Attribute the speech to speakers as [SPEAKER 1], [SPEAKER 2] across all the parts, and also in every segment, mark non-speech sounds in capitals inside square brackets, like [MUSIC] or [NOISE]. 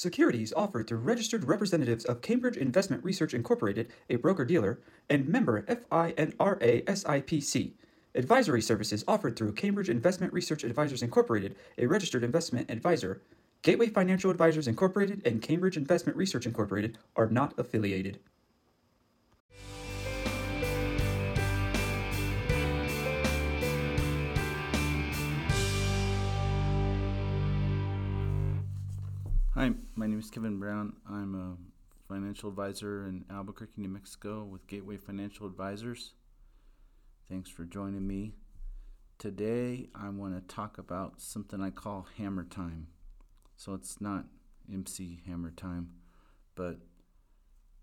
[SPEAKER 1] Securities offered through registered representatives of Cambridge Investment Research Incorporated, a broker dealer, and member FINRA SIPC. Advisory services offered through Cambridge Investment Research Advisors Incorporated, a registered investment advisor. Gateway Financial Advisors Incorporated and Cambridge Investment Research Incorporated are not affiliated.
[SPEAKER 2] Hi, my name is Kevin Brown. I'm a financial advisor in Albuquerque, New Mexico with Gateway Financial Advisors. Thanks for joining me. Today, I want to talk about something I call hammer time. So it's not MC hammer time, but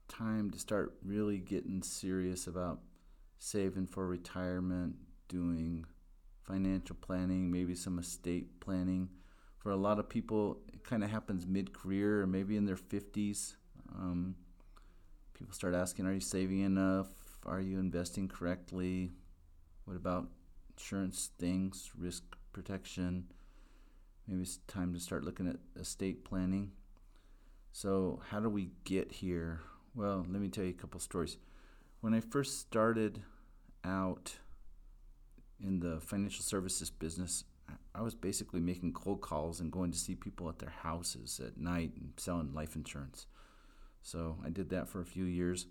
[SPEAKER 2] time to start really getting serious about saving for retirement, doing financial planning, maybe some estate planning for a lot of people, kind of happens mid career or maybe in their 50s. Um, people start asking, Are you saving enough? Are you investing correctly? What about insurance things, risk protection? Maybe it's time to start looking at estate planning. So, how do we get here? Well, let me tell you a couple stories. When I first started out in the financial services business, I was basically making cold calls and going to see people at their houses at night and selling life insurance. So I did that for a few years.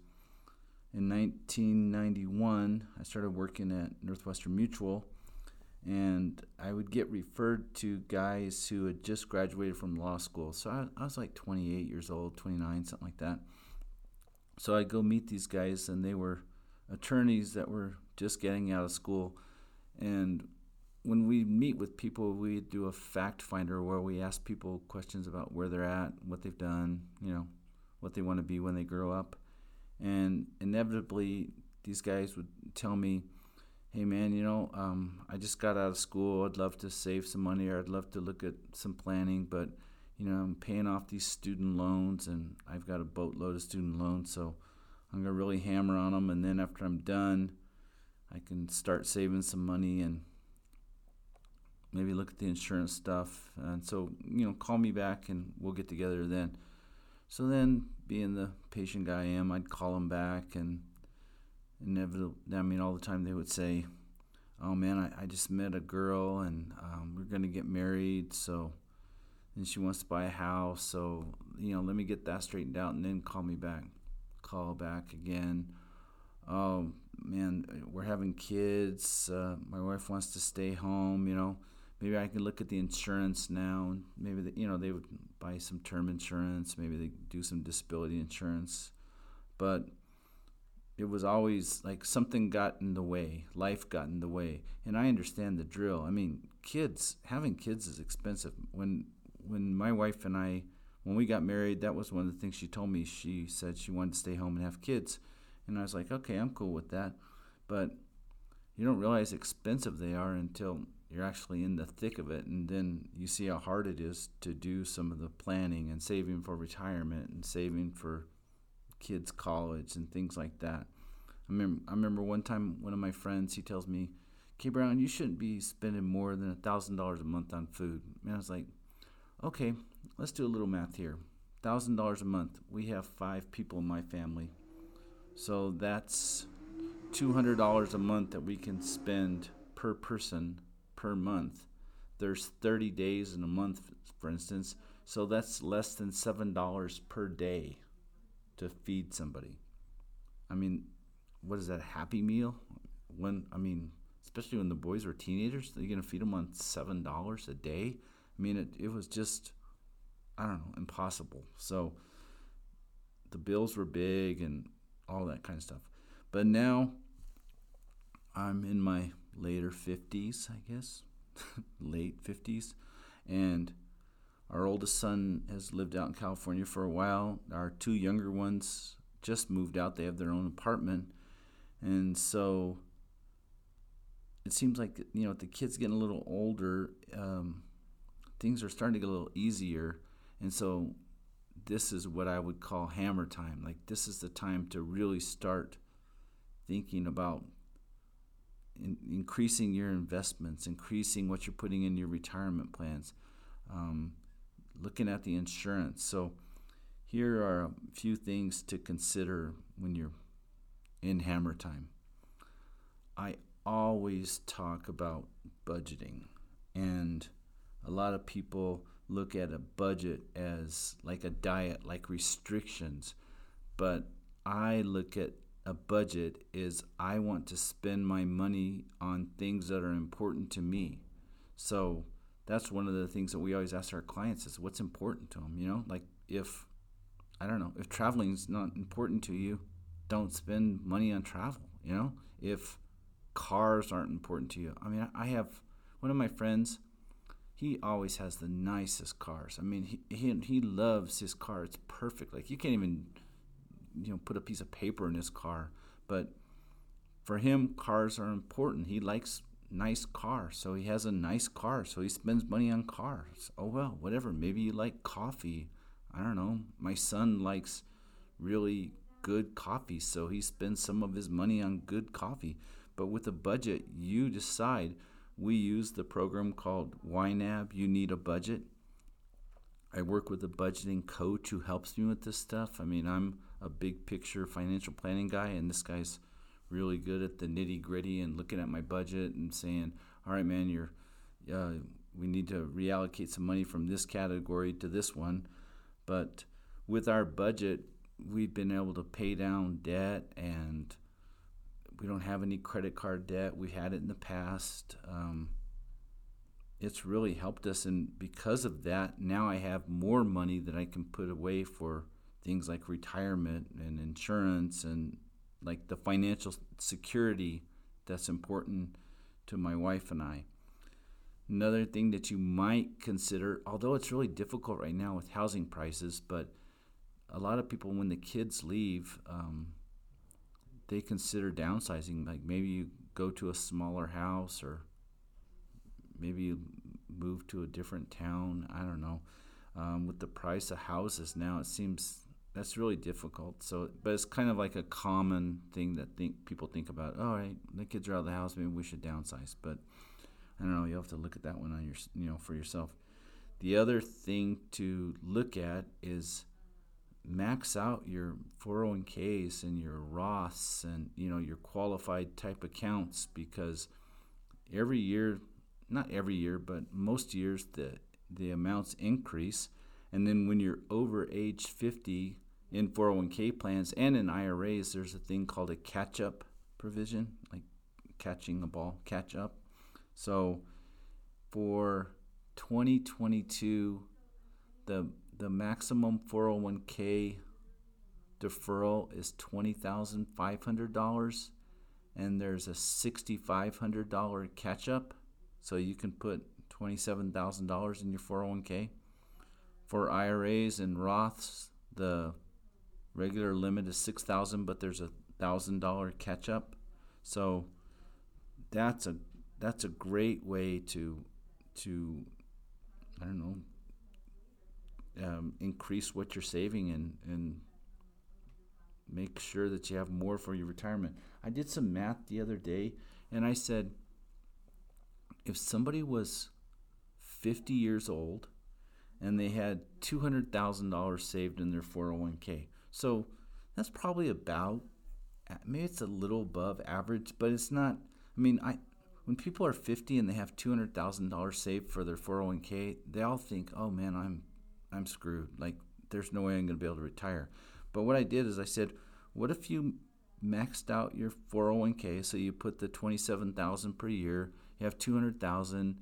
[SPEAKER 2] In 1991, I started working at Northwestern Mutual, and I would get referred to guys who had just graduated from law school. So I, I was like 28 years old, 29, something like that. So I'd go meet these guys, and they were attorneys that were just getting out of school. And when we meet with people, we do a fact finder where we ask people questions about where they're at, what they've done, you know, what they want to be when they grow up. And inevitably, these guys would tell me, hey man, you know, um, I just got out of school. I'd love to save some money or I'd love to look at some planning, but, you know, I'm paying off these student loans and I've got a boatload of student loans. So I'm going to really hammer on them. And then after I'm done, I can start saving some money and maybe look at the insurance stuff. And so, you know, call me back and we'll get together then. So then, being the patient guy I am, I'd call them back and inevitably, I mean, all the time they would say, Oh man, I, I just met a girl and um, we're going to get married. So, and she wants to buy a house. So, you know, let me get that straightened out and then call me back. Call back again. Oh man, we're having kids. Uh, my wife wants to stay home, you know maybe I can look at the insurance now. And maybe the, you know they would buy some term insurance. Maybe they do some disability insurance, but it was always like something got in the way. Life got in the way, and I understand the drill. I mean, kids having kids is expensive. When when my wife and I when we got married, that was one of the things she told me. She said she wanted to stay home and have kids, and I was like, okay, I'm cool with that, but you don't realize how expensive they are until you're actually in the thick of it and then you see how hard it is to do some of the planning and saving for retirement and saving for kids college and things like that. I remember, I remember one time one of my friends he tells me "Okay, brown you shouldn't be spending more than a thousand dollars a month on food. And i was like okay let's do a little math here. Thousand dollars a month. We have five people in my family. So that's $200 a month that we can spend per person per month. There's 30 days in a month, for instance, so that's less than $7 per day to feed somebody. I mean, what is that, Happy Meal? When, I mean, especially when the boys were teenagers, you're going to feed them on $7 a day? I mean, it, it was just, I don't know, impossible. So the bills were big and all that kind of stuff. But now I'm in my later 50s, I guess, [LAUGHS] late 50s. And our oldest son has lived out in California for a while. Our two younger ones just moved out, they have their own apartment. And so it seems like, you know, the kids getting a little older, um, things are starting to get a little easier. And so this is what I would call hammer time. Like, this is the time to really start thinking about in, increasing your investments, increasing what you're putting in your retirement plans, um, looking at the insurance. So, here are a few things to consider when you're in hammer time. I always talk about budgeting, and a lot of people look at a budget as like a diet, like restrictions. But I look at a budget is I want to spend my money on things that are important to me. So that's one of the things that we always ask our clients is what's important to them, you know? Like if I don't know, if traveling is not important to you, don't spend money on travel, you know? If cars aren't important to you. I mean, I have one of my friends he always has the nicest cars. I mean, he, he he loves his car. It's perfect. Like you can't even you know put a piece of paper in his car. But for him, cars are important. He likes nice cars, so he has a nice car. So he spends money on cars. Oh well, whatever. Maybe you like coffee. I don't know. My son likes really good coffee, so he spends some of his money on good coffee. But with a budget, you decide we use the program called YNAB, You Need a Budget. I work with a budgeting coach who helps me with this stuff. I mean, I'm a big picture financial planning guy, and this guy's really good at the nitty gritty and looking at my budget and saying, all right, man, you're, uh, we need to reallocate some money from this category to this one. But with our budget, we've been able to pay down debt and we don't have any credit card debt. We had it in the past. Um, it's really helped us, and because of that, now I have more money that I can put away for things like retirement and insurance and like the financial security that's important to my wife and I. Another thing that you might consider, although it's really difficult right now with housing prices, but a lot of people, when the kids leave, um, they consider downsizing. Like maybe you go to a smaller house or maybe you move to a different town. I don't know. Um, with the price of houses now, it seems that's really difficult. So, but it's kind of like a common thing that think people think about. Oh, All right, the kids are out of the house. Maybe we should downsize. But I don't know. You have to look at that one on your, you know, for yourself. The other thing to look at is max out your 401ks and your Roths and you know your qualified type accounts because every year not every year but most years the the amounts increase and then when you're over age 50 in 401k plans and in IRAs there's a thing called a catch up provision like catching a ball catch up so for 2022 the the maximum 401k deferral is $20,500 and there's a $6,500 catch up. So you can put $27,000 in your 401k. For IRAs and Roths, the regular limit is 6000 but there's a $1,000 catch up. So that's a that's a great way to to I don't know um, increase what you're saving and, and make sure that you have more for your retirement. I did some math the other day and I said if somebody was 50 years old and they had $200,000 saved in their 401k. So that's probably about maybe it's a little above average, but it's not I mean, I when people are 50 and they have $200,000 saved for their 401k, they all think, "Oh man, I'm I'm screwed. Like, there's no way I'm going to be able to retire. But what I did is I said, what if you maxed out your 401k? So you put the 27,000 per year. You have 200,000.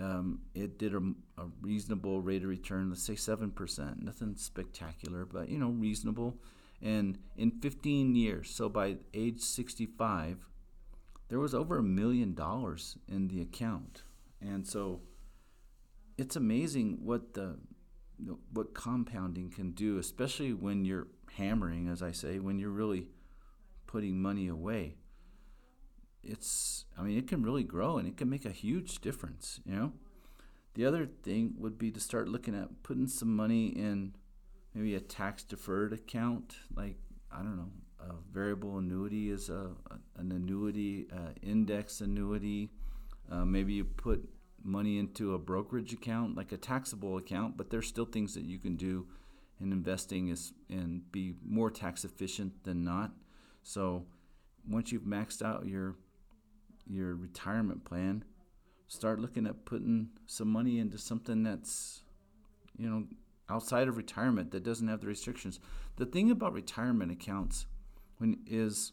[SPEAKER 2] Um, it did a, a, reasonable rate of return, let's say 7%. Nothing spectacular, but, you know, reasonable. And in 15 years, so by age 65, there was over a million dollars in the account. And so it's amazing what the what compounding can do, especially when you're hammering, as I say, when you're really putting money away. It's, I mean, it can really grow and it can make a huge difference, you know? The other thing would be to start looking at putting some money in maybe a tax deferred account, like, I don't know, a variable annuity is a, an annuity, uh, index annuity. Uh, maybe you put money into a brokerage account, like a taxable account, but there's still things that you can do in investing is and be more tax efficient than not. So once you've maxed out your your retirement plan, start looking at putting some money into something that's you know outside of retirement that doesn't have the restrictions. The thing about retirement accounts when is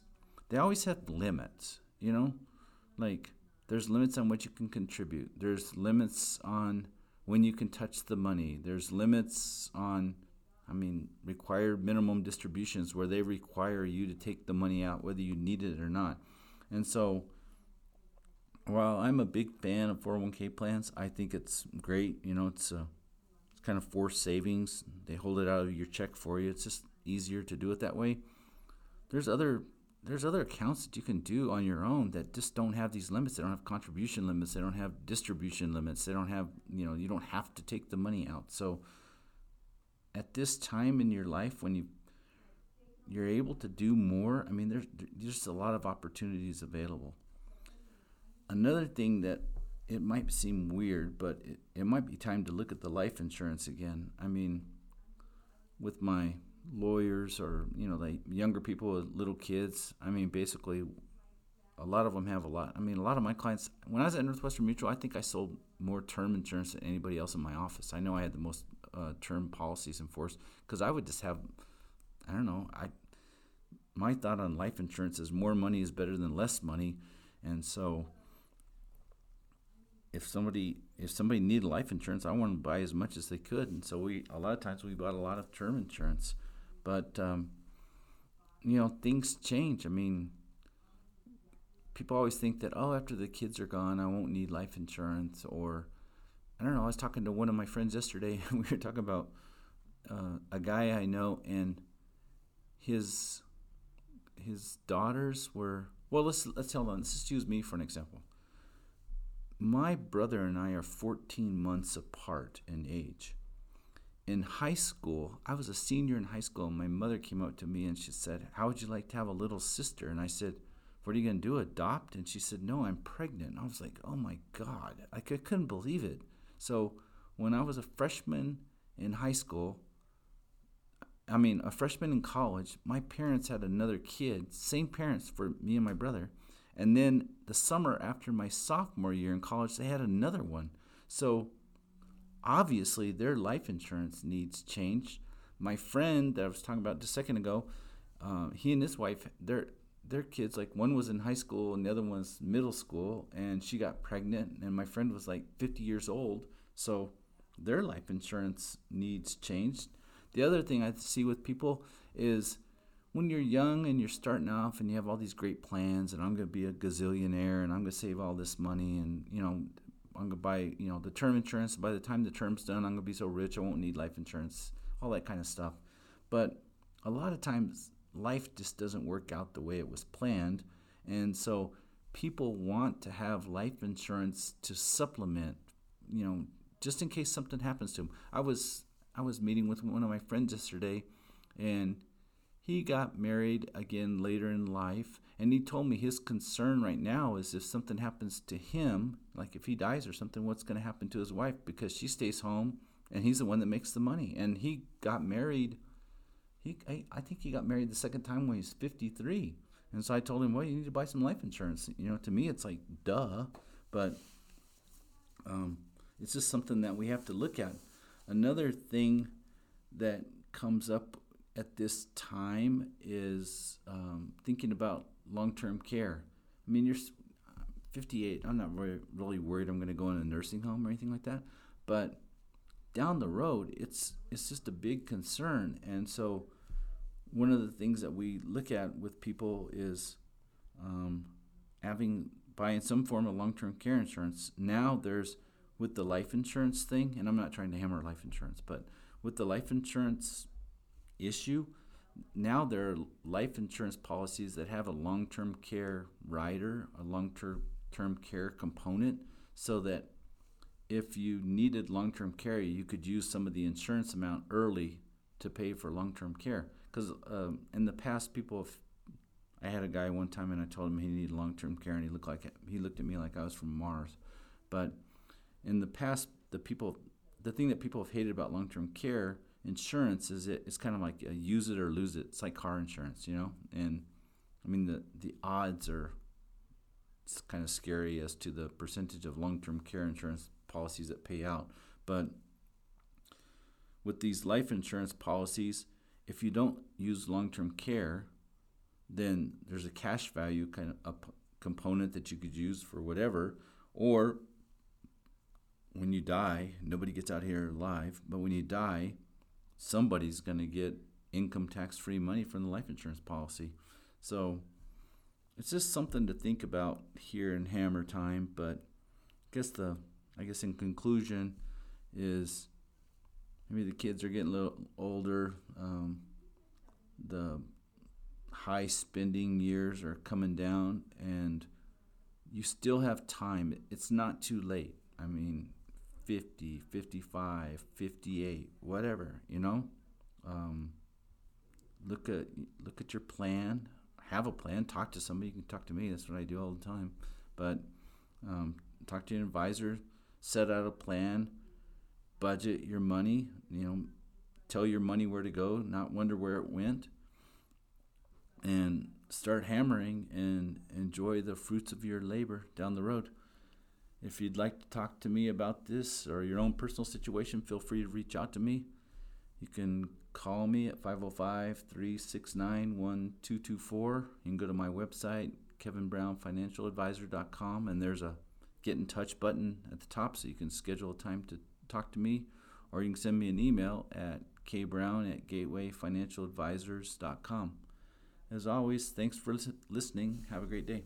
[SPEAKER 2] they always have limits, you know? Like there's limits on what you can contribute. There's limits on when you can touch the money. There's limits on I mean, required minimum distributions where they require you to take the money out whether you need it or not. And so while I'm a big fan of 401k plans, I think it's great. You know, it's a it's kind of forced savings. They hold it out of your check for you. It's just easier to do it that way. There's other there's other accounts that you can do on your own that just don't have these limits. They don't have contribution limits. They don't have distribution limits. They don't have, you know, you don't have to take the money out. So at this time in your life when you you're able to do more, I mean there's there's a lot of opportunities available. Another thing that it might seem weird, but it, it might be time to look at the life insurance again. I mean, with my lawyers or you know the younger people with little kids. I mean, basically, a lot of them have a lot. I mean, a lot of my clients. When I was at Northwestern Mutual, I think I sold more term insurance than anybody else in my office. I know I had the most uh, term policies in force because I would just have. I don't know. I my thought on life insurance is more money is better than less money, and so if somebody if somebody needed life insurance, I wanted to buy as much as they could, and so we a lot of times we bought a lot of term insurance. But um, you know, things change. I mean, people always think that oh, after the kids are gone, I won't need life insurance. Or I don't know. I was talking to one of my friends yesterday. and [LAUGHS] we were talking about uh, a guy I know, and his his daughters were well. Let's let's tell them. Let's just use me for an example. My brother and I are 14 months apart in age in high school, I was a senior in high school, and my mother came up to me and she said, How would you like to have a little sister? And I said, What are you going to do? Adopt? And she said, No, I'm pregnant. And I was like, Oh my God. I couldn't believe it. So when I was a freshman in high school, I mean, a freshman in college, my parents had another kid, same parents for me and my brother. And then the summer after my sophomore year in college, they had another one. So obviously their life insurance needs changed. My friend that I was talking about just a second ago, uh, he and his wife, their their kids, like one was in high school and the other one's middle school, and she got pregnant, and my friend was like 50 years old, so their life insurance needs changed. The other thing I see with people is when you're young and you're starting off and you have all these great plans and I'm going to be a gazillionaire and I'm going to save all this money and you know I'm gonna buy you know the term insurance. By the time the term's done, I'm gonna be so rich I won't need life insurance. All that kind of stuff. But a lot of times life just doesn't work out the way it was planned, and so people want to have life insurance to supplement. You know, just in case something happens to them. I was I was meeting with one of my friends yesterday, and he got married again later in life, and he told me his concern right now is if something happens to him, like if he dies or something, what's going to happen to his wife because she stays home and he's the one that makes the money. And he got married. He, I, I think he got married the second time when he's 53. And so I told him, well, you need to buy some life insurance. You know, to me, it's like, duh. But um, it's just something that we have to look at. Another thing that comes up at this time is um, thinking about long-term care. I mean, you're 58. I'm not really, really worried I'm going to go in a nursing home or anything like that, but down the road, it's it's just a big concern. And so, one of the things that we look at with people is um, having buying some form of long-term care insurance. Now there's with the life insurance thing, and I'm not trying to hammer life insurance, but with the life insurance issue, now there are life insurance policies that have a long term care rider, a long term care component, so that if you needed long term care, you could use some of the insurance amount early to pay for long term care. Because um, in the past, people have. I had a guy one time and I told him he needed long term care, and he looked like he looked at me like I was from Mars. But in the past, the people, the thing that people have hated about long-term care insurance is it, it's kind of like use it or lose it. It's like car insurance, you know. And I mean the the odds are it's kind of scary as to the percentage of long-term care insurance policies that pay out, but with these life insurance policies, if you don't use long-term care, then there's a cash value kind of component that you could use for whatever, or when you die, nobody gets out here alive, but when you die, somebody's going to get income tax free money from the life insurance policy. So it's just something to think about here in Hammer time. But I guess the I guess in conclusion is maybe the kids are getting a little older. Um, the high spending years are coming down, and you still have time. It's not too late. I mean, 50, 55, 58, whatever, you know? Um, look at look at your plan. Have a plan. Talk to somebody. You can talk to me. That's what I do all the time. But um, talk to your advisor. Set out a plan. Budget your money. You know, tell your money where to go. Not wonder where it went. And start hammering and enjoy the fruits of your labor down the road. If you'd like to talk to me about this or your own personal situation, feel free to reach out to me. You can call me at 505 369 1224. You can go to my website, kevinbrownfinancialadvisor.com, and there's a get in touch button at the top so you can schedule a time to talk to me, or you can send me an email at kbrown at gatewayfinancialadvisors.com. As always, thanks for listening. Have a great day.